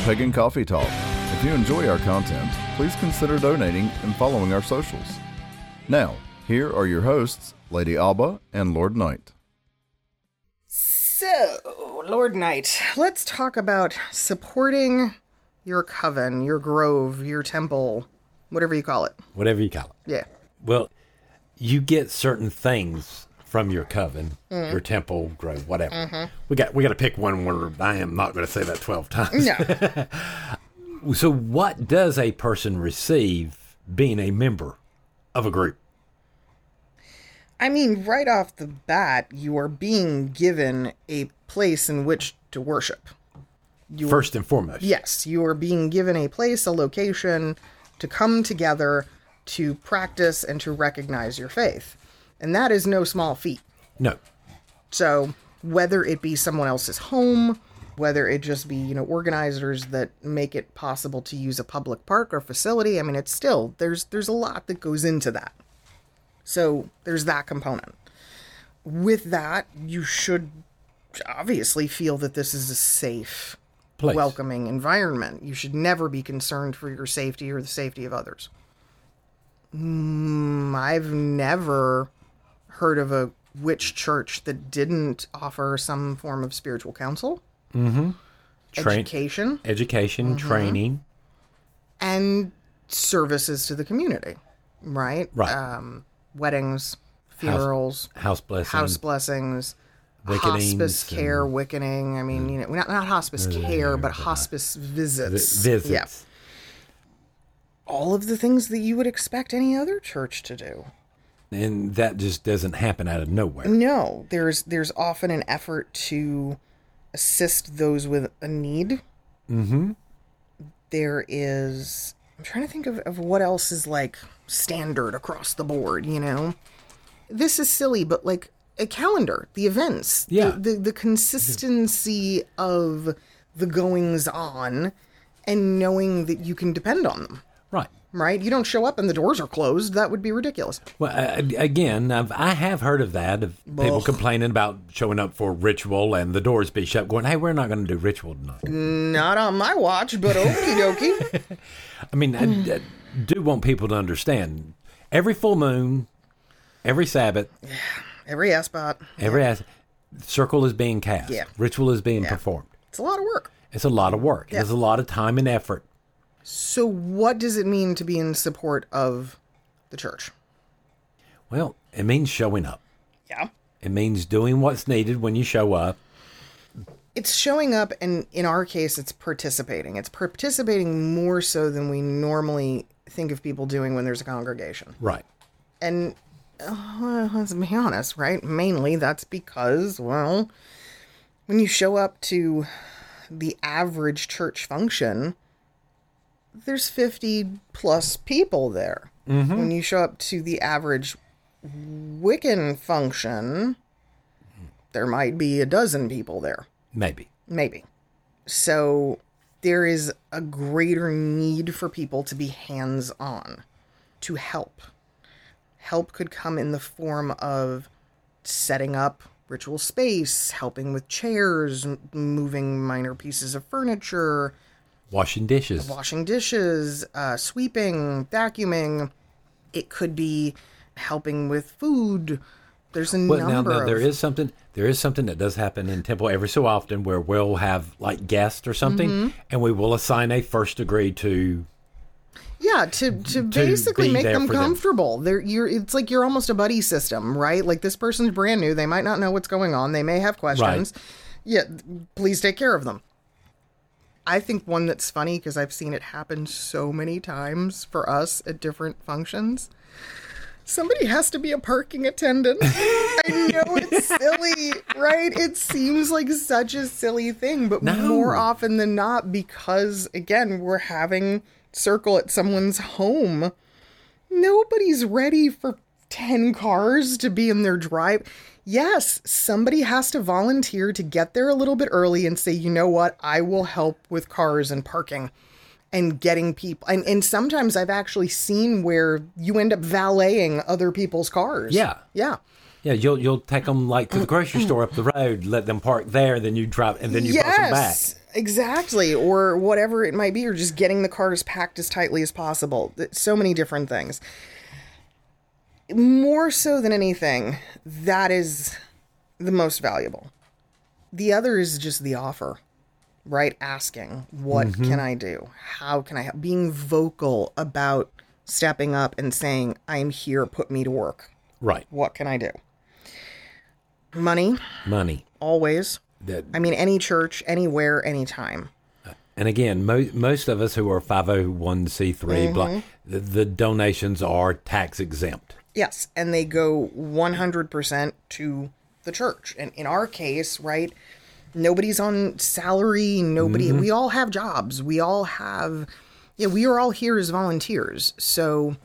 Welcome to Pagan Coffee Talk. If you enjoy our content, please consider donating and following our socials. Now, here are your hosts, Lady Alba and Lord Knight. So, Lord Knight, let's talk about supporting your coven, your grove, your temple, whatever you call it. whatever you call it. Yeah. Well, you get certain things from your coven, mm-hmm. your temple, grove, whatever. Mm-hmm. We got we got to pick one word. I am not going to say that twelve times. No. So, what does a person receive being a member of a group? I mean, right off the bat, you are being given a place in which to worship. You First and foremost, yes, you are being given a place, a location to come together to practice and to recognize your faith. And that is no small feat. no, So whether it be someone else's home, whether it just be, you know, organizers that make it possible to use a public park or facility, I mean it's still there's there's a lot that goes into that. So there's that component. With that, you should obviously feel that this is a safe, place. welcoming environment. You should never be concerned for your safety or the safety of others. Mm, I've never heard of a witch church that didn't offer some form of spiritual counsel, mm-hmm. Train- education, education, mm-hmm. training. and services to the community. Right? Right. Um, weddings, funerals, House blessing. house blessings, hospice care, and- Wiccaning. I mean, mm. you know, not not hospice care, but hospice visits. vi- visits. Yeah. All of the things that you would expect any other church to do. And that just doesn't happen out of nowhere. No, there's there's often an effort to assist those with a need. Mm-hmm. There is I'm trying to think of, of what else is like standard across the board, you know? This is silly, but like a calendar, the events, the- Yeah. the, the consistency of the goings on and knowing that you can depend on them. Right. Right? You don't show up and the doors are closed. That would be ridiculous. Well, uh, again, I've, I have heard of that of people Ugh. complaining about showing up for ritual and the doors be shut, going, "Hey, we're not going to do ritual tonight." Not on my watch, but okie dokie. I mean, I, I do want people to understand every full moon, every Sabbath, Every esbat. every as- circle is being cast, Yeah. ritual is being performed. It's a lot of work. It's a lot of work. Yeah. It's a lot of time and effort. So, what does it mean to be in support of the church? Well, it means showing up. Yeah. It means doing what's needed when you show up. It's showing up, and in our case, it's participating. It's participating more so than we normally think of people doing when there's a congregation. Right. And uh, let's be honest, right? Mainly that's because, well, when you show up to the average church function, there's 50 plus people there. Mm-hmm. When you show up to the average Wiccan function, there might be a dozen people there. Maybe. Maybe. So there is a greater need for people to be hands on, to help. Help could come in the form of setting up ritual space, helping with chairs, m- moving minor pieces of furniture, Washing dishes. washing dishes, uh, sweeping, vacuuming. It could be helping with food. There's a Well, now, number now of there is something. There is something that does happen in temple every so often where we'll have like guests or something, Mm-hmm. and we will assign a first degree to. Yeah, to to basically make them for them. comfortable. They're you're it's like you're almost a buddy system, right? Like this person's brand new, they might not know what's going on, they may have questions. Right. Yeah, please take care of them. I think one that's funny because I've seen it happen so many times for us at different functions. Somebody has to be a parking attendant. I know it's silly, right? It seems like such a silly thing, but No. more often than not, because again, we're having circle at someone's home, nobody's ready for 10 cars to be in their drive. Yes, somebody has to volunteer to get there a little bit early and say, you know what, I will help with cars and parking and getting people. And, and sometimes I've actually seen where you end up valeting other people's cars. Yeah. Yeah. Yeah, you'll you'll take them like to the grocery store up the road, let them park there, then you drive, and then you bus them back. Exactly, or whatever it might be, or just getting the cars packed as tightly as possible. So many different things. More so than anything, that is the most valuable. The other is just the offer, right? Asking, what Mm-hmm. can I do? How can I help? Being vocal about stepping up and saying, I'm here, put me to work. Right, What can I do? Money, money. always. That I mean, any church, anywhere, anytime. And again, mo- most of us who are 501c3, Mm-hmm. blah, the, the donations are tax exempt. Yes, and they go 100% to the church. And in our case, right, nobody's on salary, nobody, mm-hmm. we all have jobs. We all have, yeah, we are all here as volunteers. So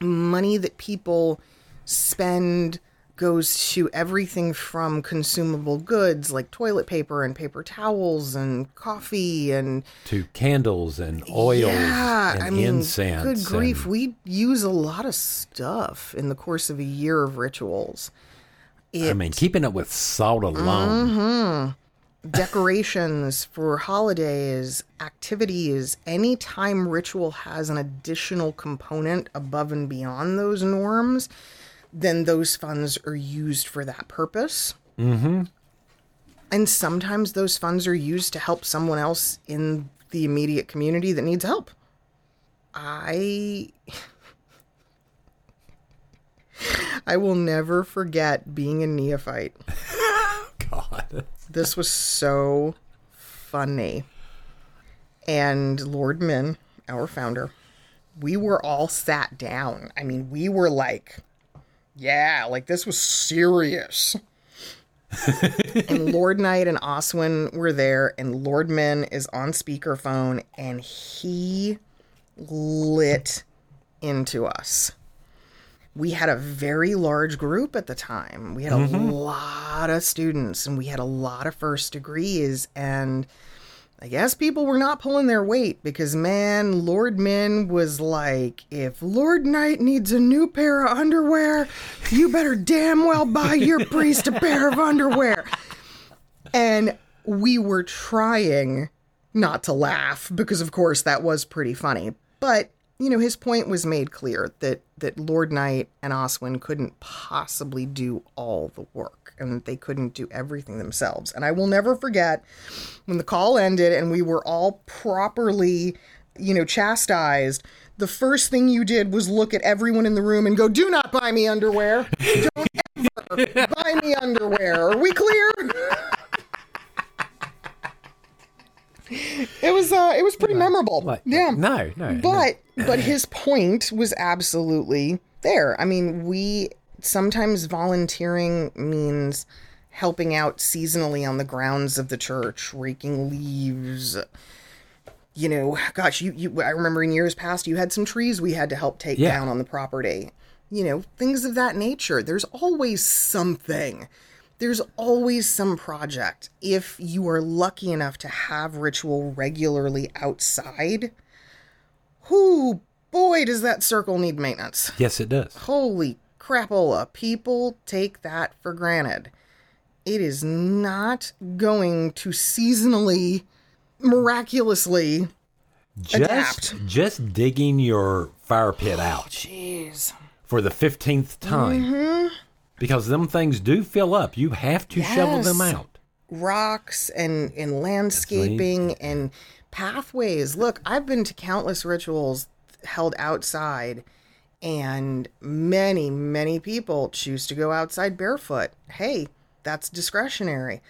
money that people spend goes to everything from consumable goods like toilet paper and paper towels and coffee and To candles and oils yeah, and I mean, incense. good grief, and- we use a lot of stuff in the course of a year of rituals. I mean, keeping up with salt alone. Mm-hmm. Decorations for holidays, activities, any time ritual has an additional component above and beyond those norms, then those funds are used for that purpose. Mm-hmm. And sometimes those funds are used to help someone else in the immediate community that needs help. I I will never forget being a neophyte. God. This was so funny. And Lord Min, our founder, we were all sat down. I mean, we were like, yeah, like this was serious. and Lord Knight and Oswin were there, and Lord Min is on speakerphone, and he lit into us. We had a very large group at the time. We had a mm-hmm. lot of students, and we had a lot of first degrees, and I guess people were not pulling their weight because, man, Lord Min was like, if Lord Knight needs a new pair of underwear, you better damn well buy your priest a pair of underwear. And we were trying not to laugh because, of course, that was pretty funny. But, you know, his point was made clear that, that Lord Knight and Oswin couldn't possibly do all the work and that they couldn't do everything themselves. And I will never forget when the call ended and we were all properly, you know, chastised. The first thing you did was look at everyone in the room and go, Do not buy me underwear. Don't ever buy me underwear. Are we clear? It was uh it was pretty memorable. Like, yeah. No, no. no. But but his point was absolutely there. I mean, we sometimes volunteering means helping out seasonally on the grounds of the church, raking leaves. You know, gosh, you, you I remember in years past you had some trees we had to help take Yeah. down on the property. You know, things of that nature. There's always something. There's always some project. If you are lucky enough to have ritual regularly outside, whoo, boy, does that circle need maintenance. yes, it does. Holy crapola. People take that for granted. It is not going to seasonally, miraculously. Just, Adapt. just digging your fire pit out Jeez. for the 15th time. Mm-hmm. Because them things do fill up. You have to shovel them out. Rocks and, and landscaping and pathways. Look, I've been to countless rituals held outside, and many, many people choose to go outside barefoot. Hey, that's discretionary.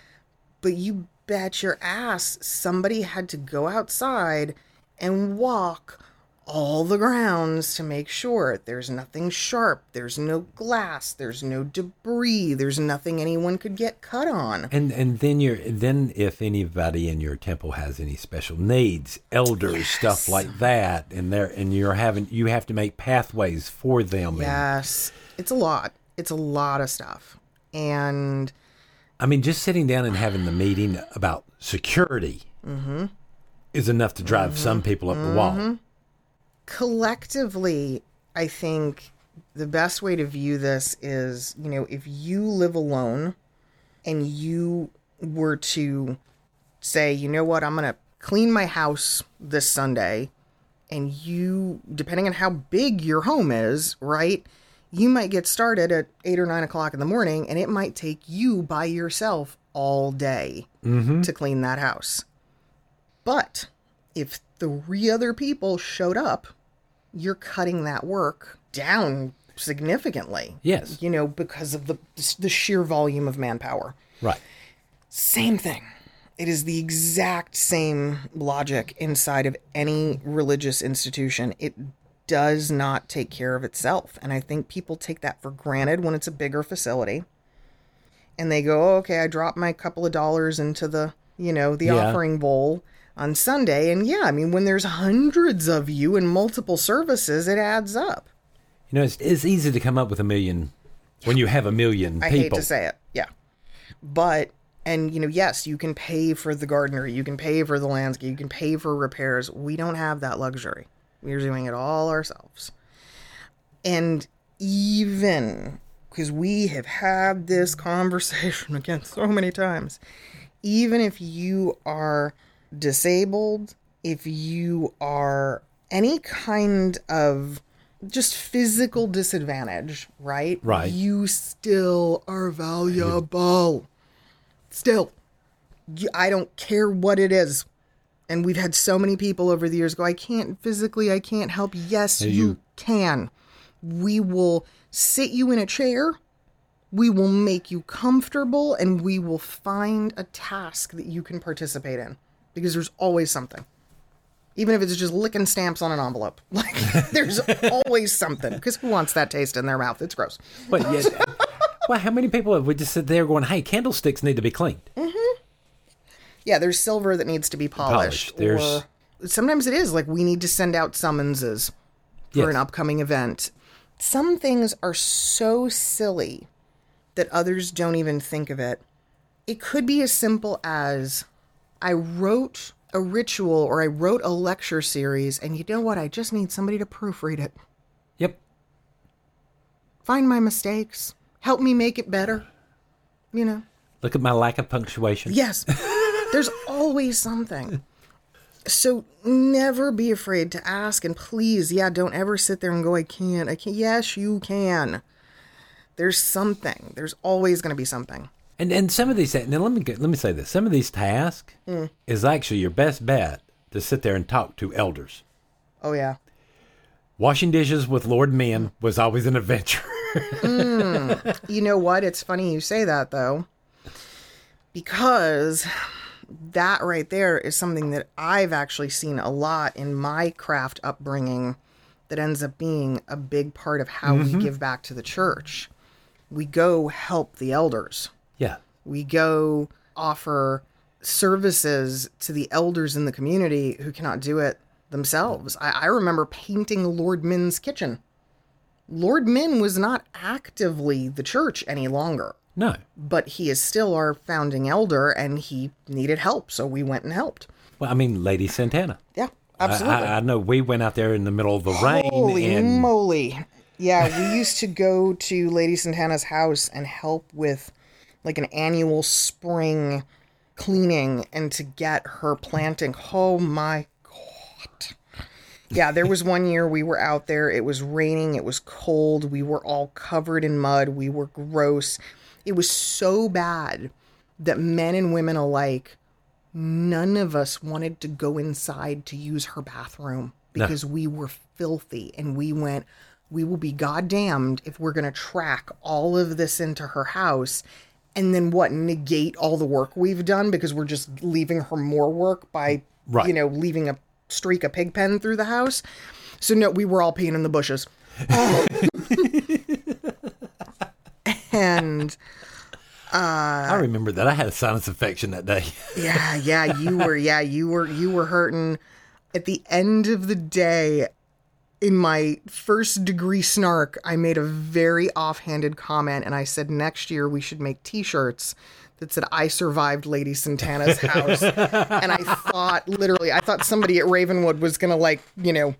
But you bet your ass somebody had to go outside and walk all the grounds to make sure there's nothing sharp, there's no glass, there's no debris, there's nothing anyone could get cut on. And and then you're then if anybody in your temple has any special needs, elders, stuff like that, and they're and you're having you have to make pathways for them. And, Yes, it's a lot. It's a lot of stuff. And I mean, just sitting down and having the meeting about security Mm-hmm. is enough to drive some people up the wall. Collectively, I think the best way to view this is, you know, if you live alone and you were to say, you know what, I'm going to clean my house this Sunday, and you, depending on how big your home is, right, you might get started at eight or nine o'clock in the morning, and it might take you by yourself all day mm-hmm. to clean that house. But if three other people showed up, you're cutting that work down significantly. Yes. You know, because of the the sheer volume of manpower. Right. Same thing. It is the exact same logic inside of any religious institution. It does not take care of itself. And I think people take that for granted when it's a bigger facility. And they go, oh, okay, I drop my couple of dollars into the, you know, the Yeah. offering bowl on Sunday. And yeah, I mean, when there's hundreds of you in multiple services, it adds up. You know, it's, it's easy to come up with a million when you have a million I people. hate to say it. Yeah. But and you know, yes, you can pay for the gardener, you can pay for the landscape, you can pay for repairs. We don't have that luxury. We're doing it all ourselves. And even because we have had this conversation again so many times, even if you are disabled, if you are any kind of just physical disadvantage, right? Right. You still are valuable. Still. You- I don't care what it is. And we've had so many people over the years go, I can't physically, I can't help. Yes, you, you- can. We will sit you in a chair. We will make you comfortable and we will find a task that you can participate in because there's always something. Even if it's just licking stamps on an envelope. Like, there's always something because who wants that taste in their mouth? It's gross. But yet, well, how many people have would just sit there going, "Hey, candlesticks need to be cleaned"? Mm-hmm. Yeah, there's silver that needs to be polished. Polished. There's- Or sometimes it is like we need to send out summonses for Yes. an upcoming event. Some things are so silly that others don't even think of it. It could be as simple as I wrote a ritual or I wrote a lecture series, and you know what? I just need somebody to proofread it. Yep. Find my mistakes, help me make it better. You know? Look at my lack of punctuation. Yes. There's always something. So never be afraid to ask and please, yeah, don't ever sit there and go, I can't. I can't. Yes, you can. There's something. There's always going to be something. And and some of these now let me get, let me say this. Some of these tasks Mm. is actually your best bet to sit there and talk to elders. Oh yeah. Washing dishes with Lord Min was always an adventure. You know what? It's funny you say that though. Because that right there is something that I've actually seen a lot in my craft upbringing that ends up being a big part of how we give back to the church. We go help the elders. Yeah. we go offer services to the elders in the community who cannot do it themselves. I, I remember painting Lord Min's kitchen. Lord Min was not actively the church any longer, No. but he is still our founding elder and he needed help, so we went and helped. Well, I mean, Lady Santana. Yeah, absolutely. I, I know we went out there in the middle of the rain Holy and moly. Yeah, we used to go to Lady Santana's house and help with like an annual spring cleaning and to get her planting. Oh my god. Yeah, there was one year we were out there. It was raining, it was cold, we were all covered in mud, we were gross. It was so bad that men and women alike none of us wanted to go inside to use her bathroom because we were filthy and we went we will be goddamned if we're going to track all of this into her house and then what negate all the work we've done because we're just leaving her more work by Right. you know leaving a streak of pig pen through the house so no we were all peeing in the bushes and uh, I remember that I had a sinus infection that day. Yeah, yeah, you were yeah, you were you were hurting at the end of the day in my first degree snark, I made a very offhanded comment and I said next year we should make t-shirts that said I survived Lady Santana's house. and I thought literally I thought somebody at Ravenwood was gonna like, you know,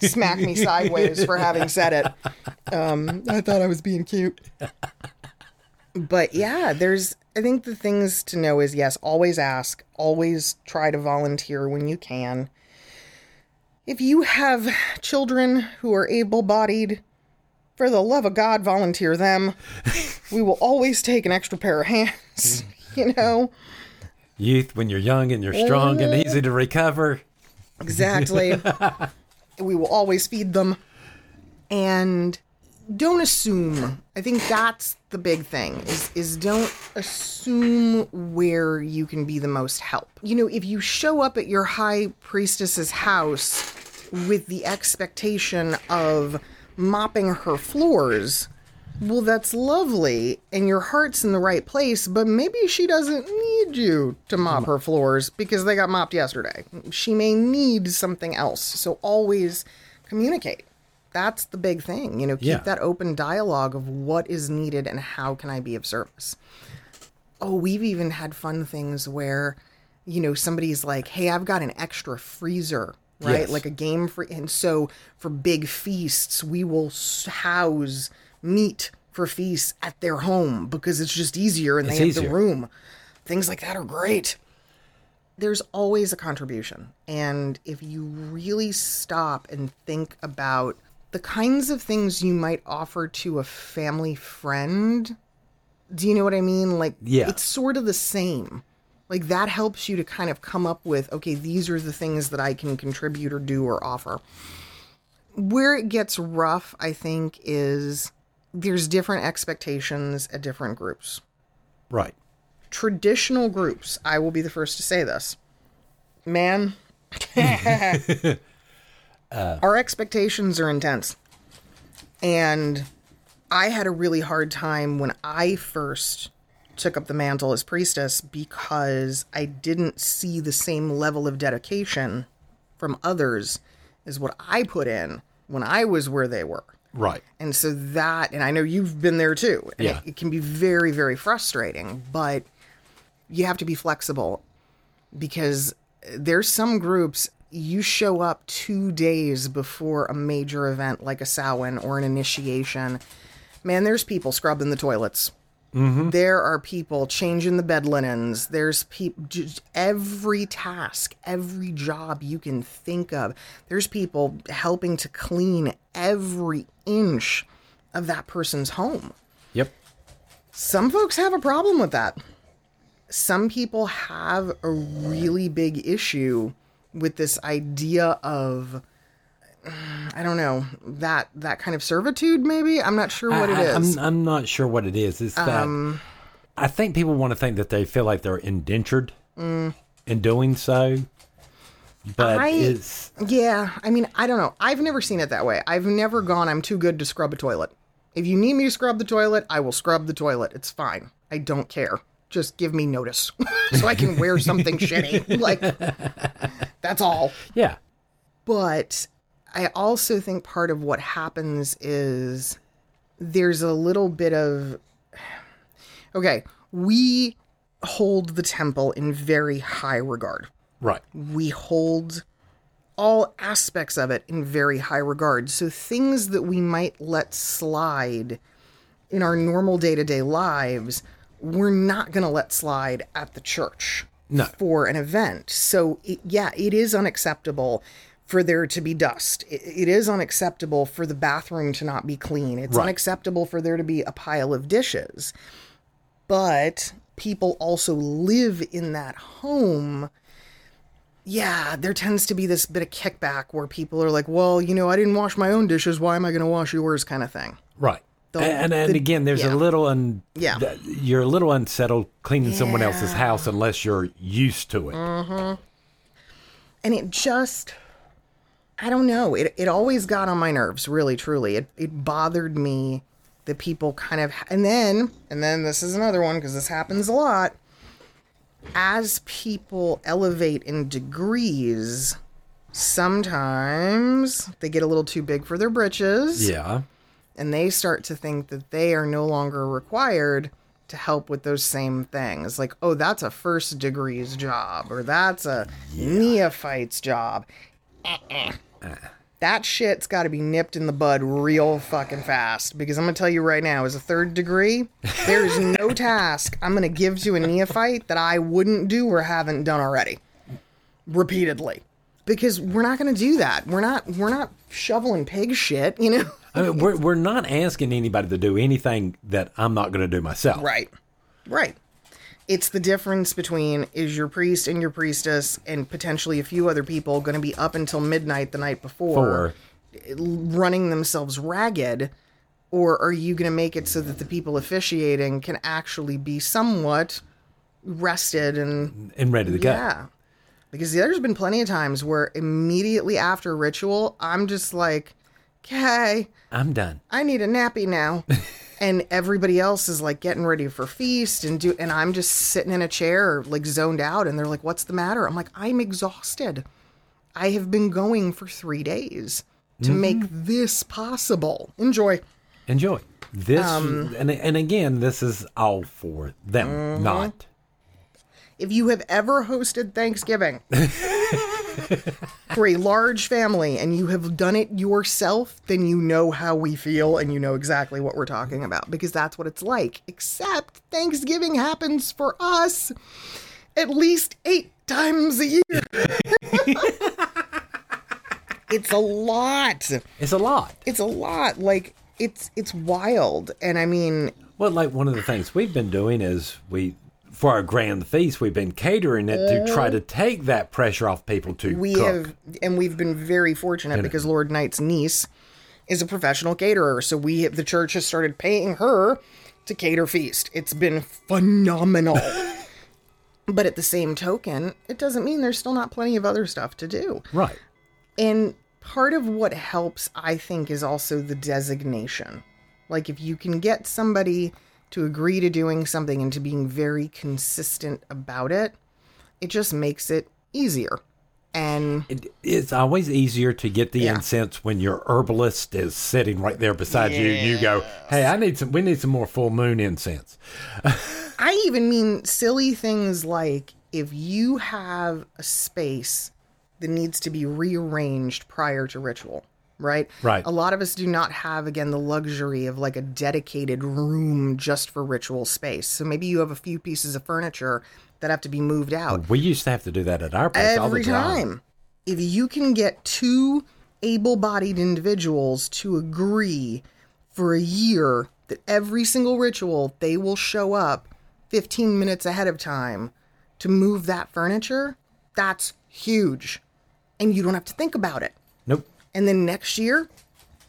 smack me sideways for having said it. Um, I thought I was being cute. But yeah, there's I think the things to know is yes, always ask, always try to volunteer when you can. If you have children who are able bodied, for the love of God, volunteer them. we will always take an extra pair of hands, you know? Youth, when you're young and you're strong and easy to uh-huh. recover. Exactly. we will always feed them. And don't assume. I think that's the big thing is is don't assume where you can be the most help. You know, if you show up at your high priestess's house with the expectation of mopping her floors, well that's lovely and your heart's in the right place, but maybe she doesn't need you to mop her floors because they got mopped yesterday. She may need something else. So always communicate that's the big thing. You know, keep Yeah. that open dialogue of what is needed and how can I be of service. Oh, we've even had fun things where, you know, somebody's like, "Hey, I've got an extra freezer." Right, Yes. like a game free, and so for big feasts, we will house meat for feasts at their home because it's just easier and It's they have the room. Things like that are great there's always a contribution. And if you really stop and think about the kinds of things you might offer to a family friend, do you know what I mean? Like, Yeah. it's sort of the same. Like, that helps you to kind of come up with, okay, these are the things that I can contribute or do or offer. Where it gets rough, I think, is there's different expectations at different groups Right. traditional groups, I will be the first to say this. Man, Uh. our expectations are intense. And I had a really hard time when I first took up the mantle as priestess because I didn't see the same level of dedication from others as what I put in when I was where they were. Right. And so that, and I know you've been there too. And Yeah. it, it can be very, very frustrating, but you have to be flexible because there's some groups you show up two days before a major event like a Samhain or an initiation. Man, there's people scrubbing the toilets. Mm-hmm. There are people changing the bed linens. There's people, every task, every job you can think of. There's people helping to clean every inch of that person's home. Yep. Some folks have a problem with that. Some people have a really big issue with this idea of I don't know, that that kind of servitude maybe. I'm not sure what it I, I- is. I'm, I'm not sure what it is. It's that um, I think people want to think that they feel like they're indentured mm. in doing so, but I- it's Yeah, I mean, I don't know. I've never seen it that way. I've never gone, I'm too good to scrub a toilet. If you need me to scrub the toilet, I will scrub the toilet. It's fine. I don't care. Just give me notice so I can wear something shitty. Like, that's all. yeah, But I also think part of what happens is there's a little bit of. Okay, we hold the temple in very high regard right, we hold all aspects of it in very high regard. So things that we might let slide in our normal day to day lives, we're not going to let slide at the church No. for an event. So, it, yeah, it is unacceptable for there to be dust. It, it is unacceptable for the bathroom to not be clean. It's Right. unacceptable for there to be a pile of dishes. But people also live in that home yeah, there tends to be this bit of kickback where people are like, well, you know, I didn't wash my own dishes. Why am I going to wash yours? kind of thing. right. The- and and the- again, there's yeah. a little un, Yeah. th- you're a little unsettled cleaning someone else's house unless you're used to it. Mm. And it just, I don't know. It, it always got on my nerves, really, truly. It, it bothered me that people kind of, and then, and then this is another one because this happens a lot. As people elevate in degrees, sometimes they get a little too big for their britches. Yeah, and they start to think that they are no longer required to help with those same things. Like, oh, that's a first degree's job, or that's a neophyte's job. Uh-uh. That shit's got to be nipped in the bud real fucking fast because I'm going to tell you right now, as a third degree, there is no task I'm going to give to a neophyte that I wouldn't do or haven't done already repeatedly because we're not going to do that. We're not we're not shoveling pig shit, you know. I mean, we're we're not asking anybody to do anything that I'm not going to do myself. Right. Right. It's the difference between is your priest and your priestess and potentially a few other people going to be up until midnight the night before For running themselves ragged or are you going to make it so that the people officiating can actually be somewhat rested and and ready to go. yeah. Because there's been plenty of times where immediately after ritual, I'm just like, okay, I'm done. I need a nappy now. and everybody else is like getting ready for feast and do and I'm just sitting in a chair like zoned out and they're like, What's the matter? I'm like, I'm exhausted. I have been going for three days to make this possible. Enjoy. Enjoy this, Um, and and again, this is all for them, Mm-hmm. not. If you have ever hosted Thanksgiving for a large family and you have done it yourself, then you know how we feel and you know exactly what we're talking about because that's what it's like. Except Thanksgiving happens for us at least eight times a year. it's a lot. It's a lot. It's a lot. Like it's it's wild. And I mean, Well, like one of the things we've been doing is we, for our grand feast, we've been catering it to try to uh, take that pressure off people to we cook. have and we've been very fortunate because lord knight's niece is a professional caterer. So we the church has started paying her to cater feast. It's been phenomenal. But at the same token it doesn't mean there's still not plenty of other stuff to do. Right. and part of what helps i think is also the designation. Like if you can get somebody to agree to doing something and to being very consistent about it it just makes it easier and It, it's always easier to get the Yeah. incense when your herbalist is sitting right there beside you. You go, hey, I need some. We need some more full moon incense. I even mean silly things like if you have a space that needs to be rearranged prior to ritual, right? Right. A lot of us do not have, again, the luxury of like a dedicated room just for ritual space. So maybe you have a few pieces of furniture that have to be moved out We used to have to do that at our place all every the time. time. If you can get two able bodied individuals to agree for a year that every single ritual they will show up 15 minutes ahead of time to move that furniture, that's huge. And you don't have to think about it. And then next year,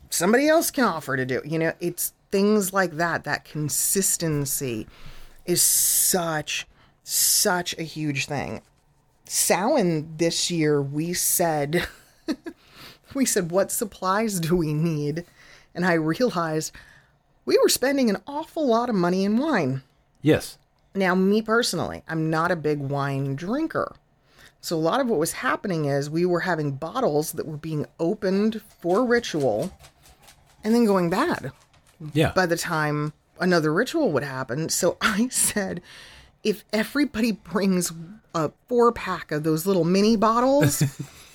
somebody else can offer to do. it. You know, it's things like that. That consistency is such, such a huge thing. Samhain this year, we said, we said, what supplies do we need? And I realized we were spending an awful lot of money in wine. Yes. Now, me personally, I'm not a big wine drinker. So, a lot of what was happening is we were having bottles that were being opened for ritual and then going bad Yeah. by the time another ritual would happen. So, I said, if everybody brings a four pack of those little mini bottles,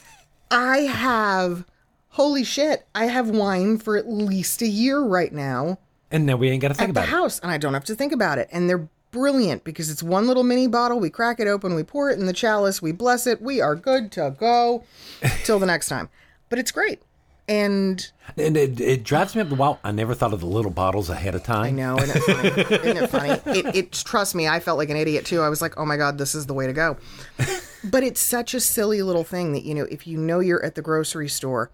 I have, holy shit, I have wine for at least a year right now and now we ain't got to think at the about it. house and I don't have to think about it. And they're brilliant because it's one little mini bottle. We crack it open, we pour it in the chalice, we bless it. We are good to go till the next time. But it's great. And And it, it drives me up the wall. I never thought of the little bottles ahead of time. I know, isn't it funny? isn't it funny? It, it trust me, I felt like an idiot too. I was like, oh my god, this is the way to go. But it's such a silly little thing that you know, if you know you're at the grocery store,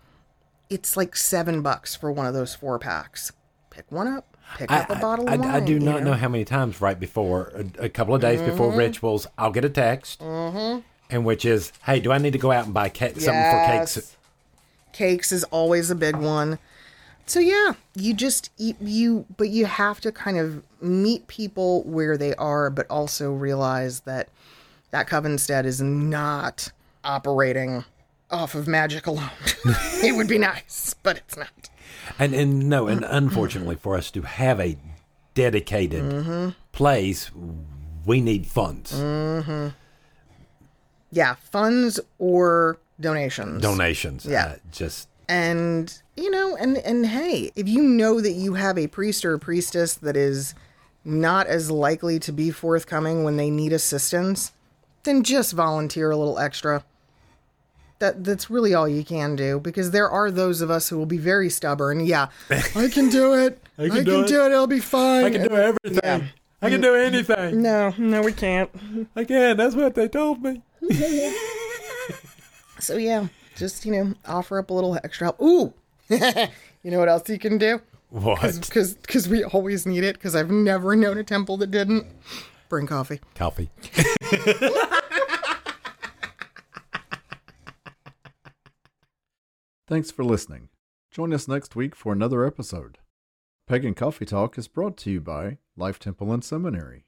it's like seven bucks for one of those four packs. Pick one up, pick I, up a bottle I, of wine. I do not know? how many times right before a, a couple of days before Mm-hmm. rituals, I'll get a text, and which is, "Hey, do I need to go out and buy cake, something for cakes?" Cakes is always a big one. So yeah, you just eat you but you have to kind of meet people where they are but also realize that that Covenstead is not operating off of magic alone. it would be nice, but it's not. And and no, and unfortunately for us to have a dedicated place, we need funds. Yeah, funds or donations. Donations. Yeah. Uh, just and you know and and hey if you know that you have a priest or a priestess that is not as likely to be forthcoming when they need assistance then just volunteer a little extra that that's really all you can do because there are those of us who will be very stubborn yeah i can do it i can, do do, it. it. it'll be fine I can do everything. Yeah. I can do anything. no no we can't I can. That's what they told me. so yeah just you know offer up a little extra help ooh you know what else you can do What? because we always need it because i've never known a temple that didn't bring coffee Coffee. Thanks for listening. Join us next week for another episode. Pagan Coffee Talk is brought to you by Life Temple and Seminary.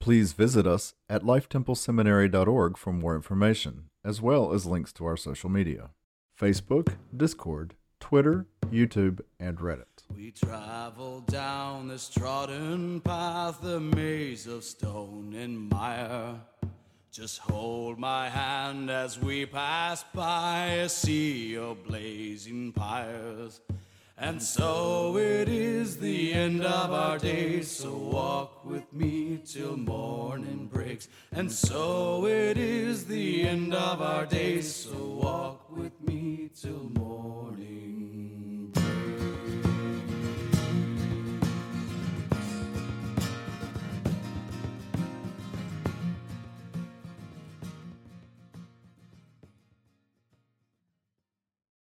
Please visit us at lifetempleseminary.org for more information, as well as links to our social media Facebook, Discord, Twitter, YouTube, and Reddit. We travel down this trodden path, a maze of stone and mire. Just hold my hand as we pass by a sea of blazing pyres. And so it is the end of our days, so walk with me till morning breaks. And so it is the end of our days, so walk with me till morning